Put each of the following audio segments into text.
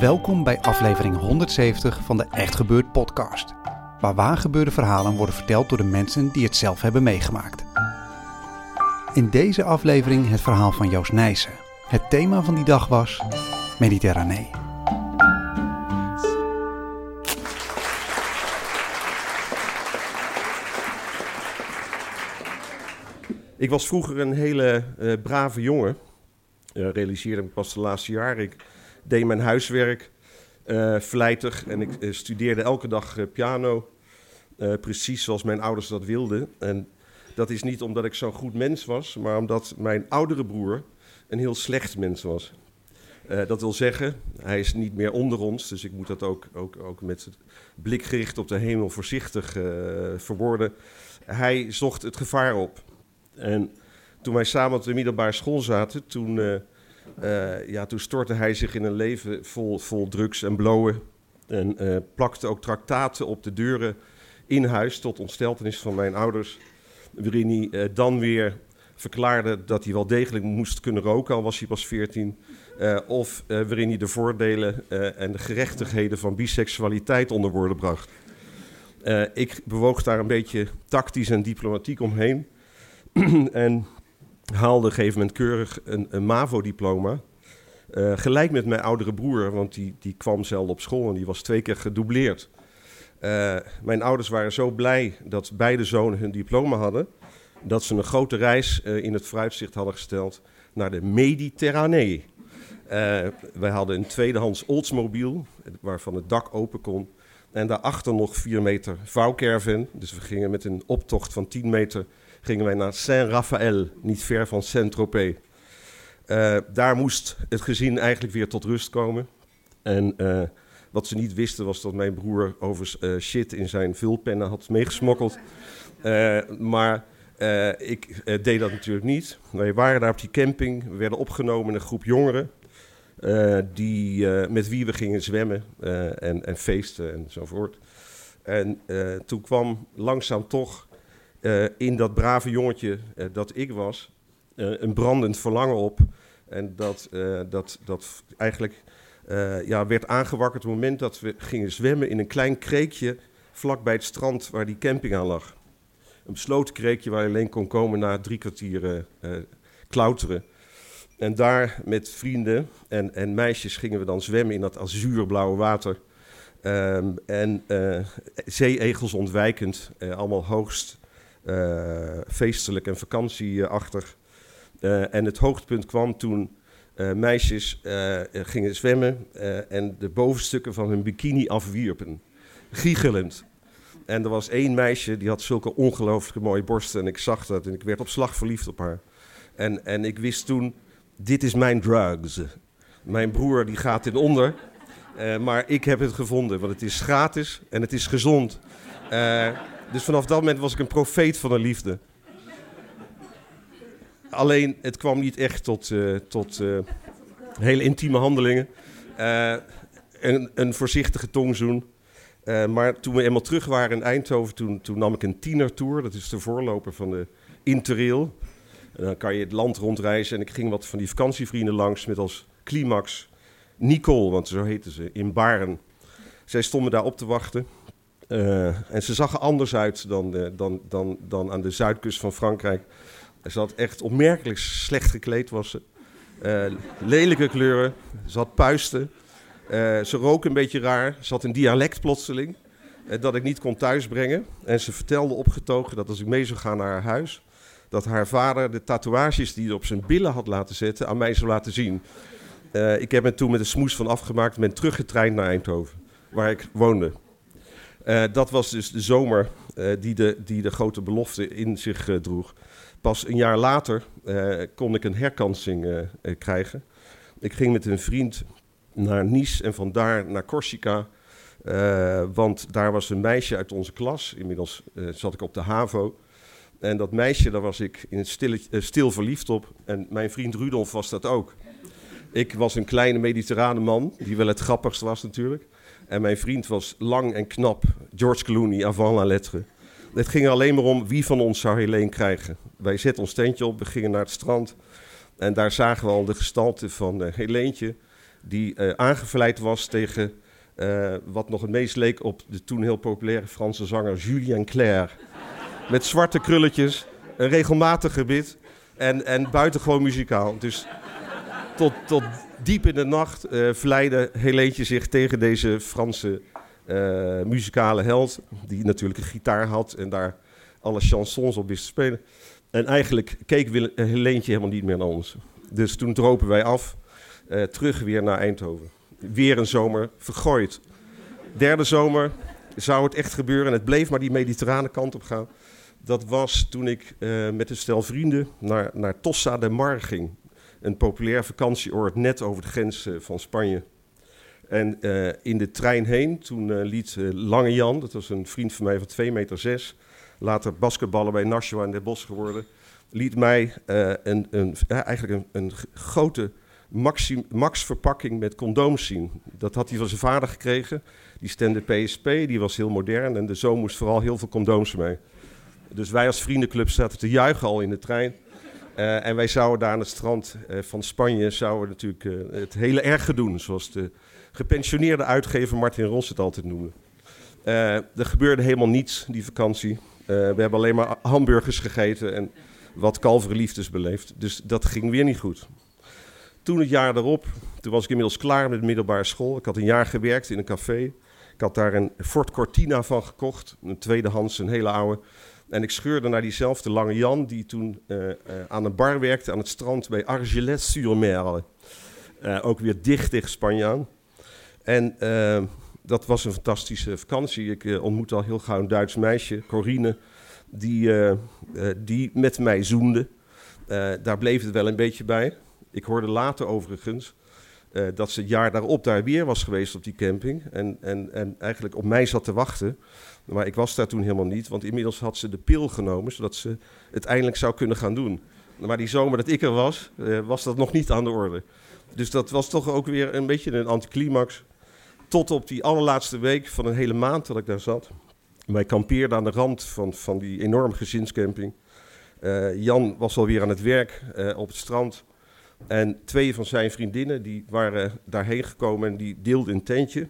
Welkom bij aflevering 170 van de Echt Gebeurd podcast. Waar waargebeurde verhalen worden verteld door de mensen die het zelf hebben meegemaakt. In deze aflevering het verhaal van Joost Nijssen. Het thema van die dag was Mediterranee. Ik was vroeger een hele eh, brave jongen. Uh, realiseerde ik pas de laatste jaren. Ik deed mijn huiswerk uh, vlijtig en ik uh, studeerde elke dag uh, piano. precies zoals mijn ouders dat wilden. En dat is niet omdat ik zo'n goed mens was, maar omdat mijn oudere broer een heel slecht mens was. dat wil zeggen, hij is niet meer onder ons, dus ik moet dat ook, ook, ook met blik gericht op de hemel voorzichtig verwoorden. Hij zocht het gevaar op. En toen wij samen op de middelbare school zaten, toen, uh, uh, ja, toen stortte hij zich in een leven vol, vol drugs en blowen. En uh, plakte ook traktaten op de deuren in huis, tot ontsteltenis van mijn ouders. Waarin hij dan weer verklaarde dat hij wel degelijk moest kunnen roken, al was hij pas 14. of waarin hij de voordelen en de gerechtigheden van biseksualiteit onder woorden bracht. ik bewoog daar een beetje tactisch en diplomatiek omheen. en haalde op een gegeven keurig een, MAVO-diploma. Uh, gelijk met mijn oudere broer, want die, die kwam zelf op school en die was twee keer gedoubleerd. Uh, mijn ouders waren zo blij dat beide zonen hun diploma hadden, dat ze een grote reis uh, in het vooruitzicht hadden gesteld naar de Mediterranee. wij hadden een tweedehands Oldsmobile, waarvan het dak open kon. En daarachter nog vier meter vouwcaravan. Dus we gingen met een optocht van 10 meter gingen wij naar Saint-Raphaël, niet ver van Saint-Tropez. Uh, daar moest het gezin eigenlijk weer tot rust komen. En uh, wat ze niet wisten was dat mijn broer over uh, shit in zijn vulpennen had meegesmokkeld. maar ik deed dat natuurlijk niet. Wij waren daar op die camping, we werden opgenomen in een groep jongeren. die, met wie we gingen zwemmen en, en feesten enzovoort. En toen kwam langzaam toch uh, in dat brave jongetje uh, dat ik was, uh, een brandend verlangen op. En dat, dat, dat eigenlijk ja, werd aangewakkerd op het moment dat we gingen zwemmen in een klein kreekje vlak bij het strand waar die camping aan lag. Een besloten kreekje waar je alleen kon komen na drie kwartier klauteren. En daar met vrienden en, en meisjes gingen we dan zwemmen in dat azuurblauwe water. Um, en zeeegels ontwijkend, allemaal hoogst uh, feestelijk en vakantieachtig. Uh, en het hoogtepunt kwam toen uh, meisjes gingen zwemmen en de bovenstukken van hun bikini afwierpen. Giechelend. En er was één meisje die had zulke ongelooflijk mooie borsten en ik zag dat en ik werd op slag verliefd op haar. En, en ik wist toen, dit is mijn drugs. Mijn broer die gaat in onder, maar ik heb het gevonden, want het is gratis en het is gezond. Dus vanaf dat moment was ik een profeet van de liefde. Alleen, het kwam niet echt tot, uh, tot uh, hele intieme handelingen. Uh, een, een, voorzichtige tongzoen. maar toen we eenmaal terug waren in Eindhoven, toen, toen nam ik een tienertour. Dat is de voorloper van de Interrail. En dan kan je het land rondreizen. En ik ging wat van die vakantievrienden langs met als climax Nicole, want zo heette ze, in Baren. Zij stonden daar op te wachten. Uh, en ze zag er anders uit dan, dan, dan, dan aan de zuidkust van Frankrijk. Ze had echt opmerkelijk slecht gekleed was ze. Uh, lelijke kleuren, ze had puisten. ze rook een beetje raar. Ze had een dialect plotseling dat ik niet kon thuisbrengen. En ze vertelde opgetogen dat als ik mee zou gaan naar haar huis... dat haar vader de tatoeages die hij op zijn billen had laten zetten aan mij zou laten zien. Ik heb me toen met een smoes van afgemaakt en ben teruggetraind naar Eindhoven, waar ik woonde. Uh, dat was dus de zomer uh, die, de, die de grote belofte in zich droeg. Pas een jaar later kon ik een herkansing krijgen. Ik ging met een vriend naar Nice en vandaar naar Corsica. want daar was een meisje uit onze klas. Inmiddels zat ik op de HAVO. En dat meisje, daar was ik in het stil, stil verliefd op. En mijn vriend Rudolf was dat ook. Ik was een kleine mediterrane man, die wel het grappigste was natuurlijk. En mijn vriend was lang en knap, George Clooney, avant la lettre. Het ging alleen maar om wie van ons zou Helene krijgen. Wij zetten ons tentje op, we gingen naar het strand. En daar zagen we al de gestalte van uh, Helentje, die uh, aangevleid was tegen uh, wat nog het meest leek op de toen heel populaire Franse zanger Julien Clerc. Met zwarte krulletjes, een regelmatig gebit en, en buitengewoon muzikaal. Dus tot, tot diep in de nacht uh, vleide Helentje zich tegen deze Franse uh, muzikale held. Die natuurlijk een gitaar had en daar alle chansons op wist te spelen. En eigenlijk keek Helentje helemaal niet meer naar ons. Dus toen dropen wij af, terug weer naar Eindhoven. Weer een zomer vergooid. Derde zomer zou het echt gebeuren en het bleef maar die mediterrane kant op gaan. Dat was toen ik met een stel vrienden naar, naar Tossa de Mar ging een populair vakantieoord net over de grens eh, van Spanje. En uh, in de trein heen, toen uh, liet Lange Jan, dat was een vriend van mij van 2 meter 6, later basketballen bij Nashua in de Bos geworden, liet mij een, een, eigenlijk een, een grote max-verpakking met condooms zien. Dat had hij van zijn vader gekregen. Die stemde PSP, die was heel modern en de zoon moest vooral heel veel condooms mee. Dus wij als vriendenclub zaten te juichen al in de trein. Uh, en wij zouden daar aan het strand uh, van Spanje zouden natuurlijk uh, het hele erge doen, zoals de gepensioneerde uitgever Martin Ros het altijd noemde. er gebeurde helemaal niets die vakantie. we hebben alleen maar hamburgers gegeten en wat kalverliefdes beleefd. Dus dat ging weer niet goed. Toen het jaar daarop, toen was ik inmiddels klaar met de middelbare school. Ik had een jaar gewerkt in een café. Ik had daar een Ford Cortina van gekocht, een tweedehands, een hele oude. En ik scheurde naar diezelfde lange Jan, die toen uh, uh, aan een bar werkte aan het strand bij Argelès-sur-Mer. Uh, ook weer dicht tegen Spanje aan. En dat was een fantastische vakantie. Ik ontmoette al heel gauw een Duits meisje, Corine, die, die met mij zoende. daar bleef het wel een beetje bij. Ik hoorde later overigens dat ze het jaar daarop daar weer was geweest op die camping. En, en, en eigenlijk op mij zat te wachten. Maar ik was daar toen helemaal niet, want inmiddels had ze de pil genomen, zodat ze het eindelijk zou kunnen gaan doen. Maar die zomer dat ik er was, uh, was dat nog niet aan de orde. Dus dat was toch ook weer een beetje een anticlimax. Tot op die allerlaatste week van een hele maand dat ik daar zat. Wij kampeerden aan de rand van, van die enorme gezinscamping. Uh, Jan was alweer aan het werk op het strand. En twee van zijn vriendinnen die waren daarheen gekomen en die deelden een tentje.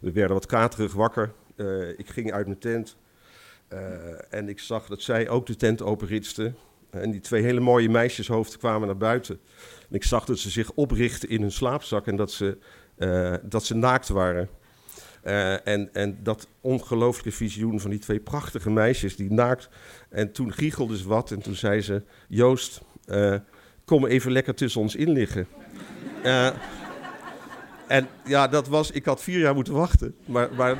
We werden wat katerig wakker. Uh, ik ging uit mijn tent uh, en ik zag dat zij ook de tent openritste. En die twee hele mooie meisjeshoofden kwamen naar buiten. En ik zag dat ze zich oprichten in hun slaapzak en dat ze, uh, dat ze naakt waren. en, en dat ongelooflijke visioen van die twee prachtige meisjes die naakt. En toen giechelde ze wat en toen zei ze: Joost, kom even lekker tussen ons in liggen. en ja, dat was. Ik had vier jaar moeten wachten. Maar. maar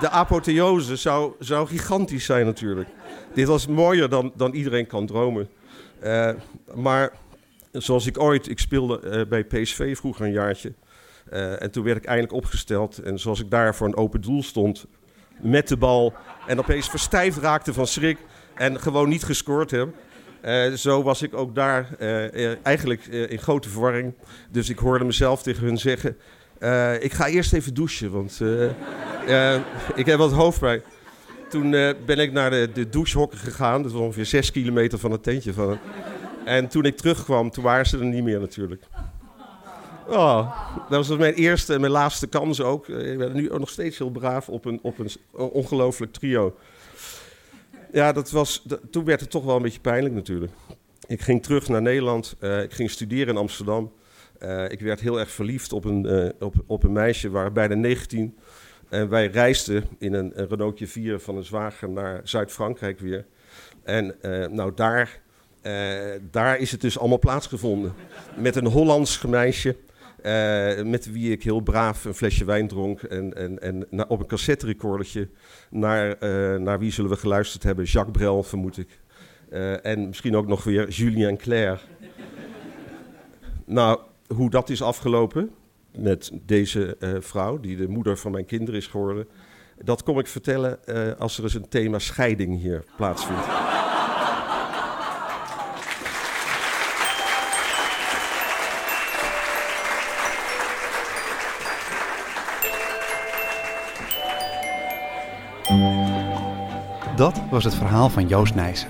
de apotheose zou, zou gigantisch zijn natuurlijk. Dit was mooier dan, dan iedereen kan dromen. Uh, maar zoals ik ooit, ik speelde uh, bij PSV vroeger een jaartje. En toen werd ik eindelijk opgesteld. En zoals ik daar voor een open doel stond met de bal. En opeens verstijfd raakte van schrik. En gewoon niet gescoord heb. Zo was ik ook daar eigenlijk in grote verwarring. Dus ik hoorde mezelf tegen hun zeggen... Ik ga eerst even douchen, want ik heb wat hoofdpijn. Toen ben ik naar de, de douchehokken gegaan. Dat was ongeveer zes kilometer van het tentje. Van En toen ik terugkwam, toen waren ze er niet meer natuurlijk. Oh, dat was mijn eerste en mijn laatste kans ook. Ik ben nu nog steeds heel braaf op een, op een ongelooflijk trio. Ja, dat was, toen werd het toch wel een beetje pijnlijk natuurlijk. Ik ging terug naar Nederland. ik ging studeren in Amsterdam. Uh, ik werd heel erg verliefd op een, uh, op, op een meisje, waar bijna 19. En wij reisden in een, een Renaultje 4 van een zwager naar Zuid-Frankrijk weer. En eh, nou, daar, eh, daar is het dus allemaal plaatsgevonden. Met een Hollands meisje. Eh, met wie ik heel braaf een flesje wijn dronk. En, en, en op een cassette recordertje. Naar, eh, naar wie zullen we geluisterd hebben? Jacques Brel, vermoed ik. Eh, en misschien ook nog weer Julien Clerc. nou, hoe dat is afgelopen met deze vrouw, die de moeder van mijn kinderen is geworden. Dat kom ik vertellen als er eens een thema scheiding hier plaatsvindt. Dat was het verhaal van Joost Nijssen.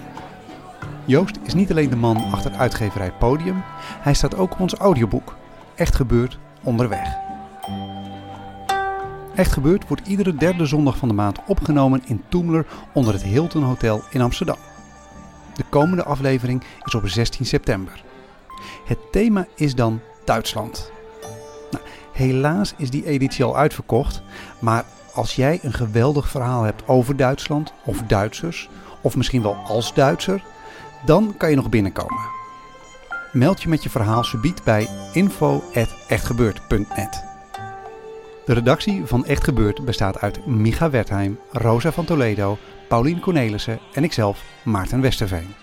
Joost is niet alleen de man achter uitgeverij Podium, hij staat ook op ons audioboek. Echt gebeurd onderweg. Echt gebeurd wordt iedere derde zondag van de maand opgenomen in Toemler onder het Hilton Hotel in Amsterdam. De komende aflevering is op 16 september. Het thema is dan Duitsland. Nou, helaas is die editie al uitverkocht, maar als jij een geweldig verhaal hebt over Duitsland of Duitsers, of misschien wel als Duitser, dan kan je nog binnenkomen. Meld je met je verhaal subiet bij info.echtgebeurd.net. De redactie van Echt Gebeurd bestaat uit Micha Wertheim, Rosa van Toledo, Paulien Cornelissen en ikzelf, Maarten Westerveen.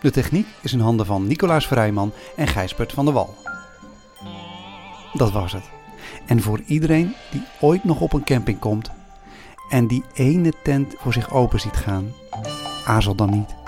De techniek is in handen van Nicolaas Vrijman en Gijsbert van der Wal. Dat was het. En voor iedereen die ooit nog op een camping komt en die ene tent voor zich open ziet gaan, aarzel dan niet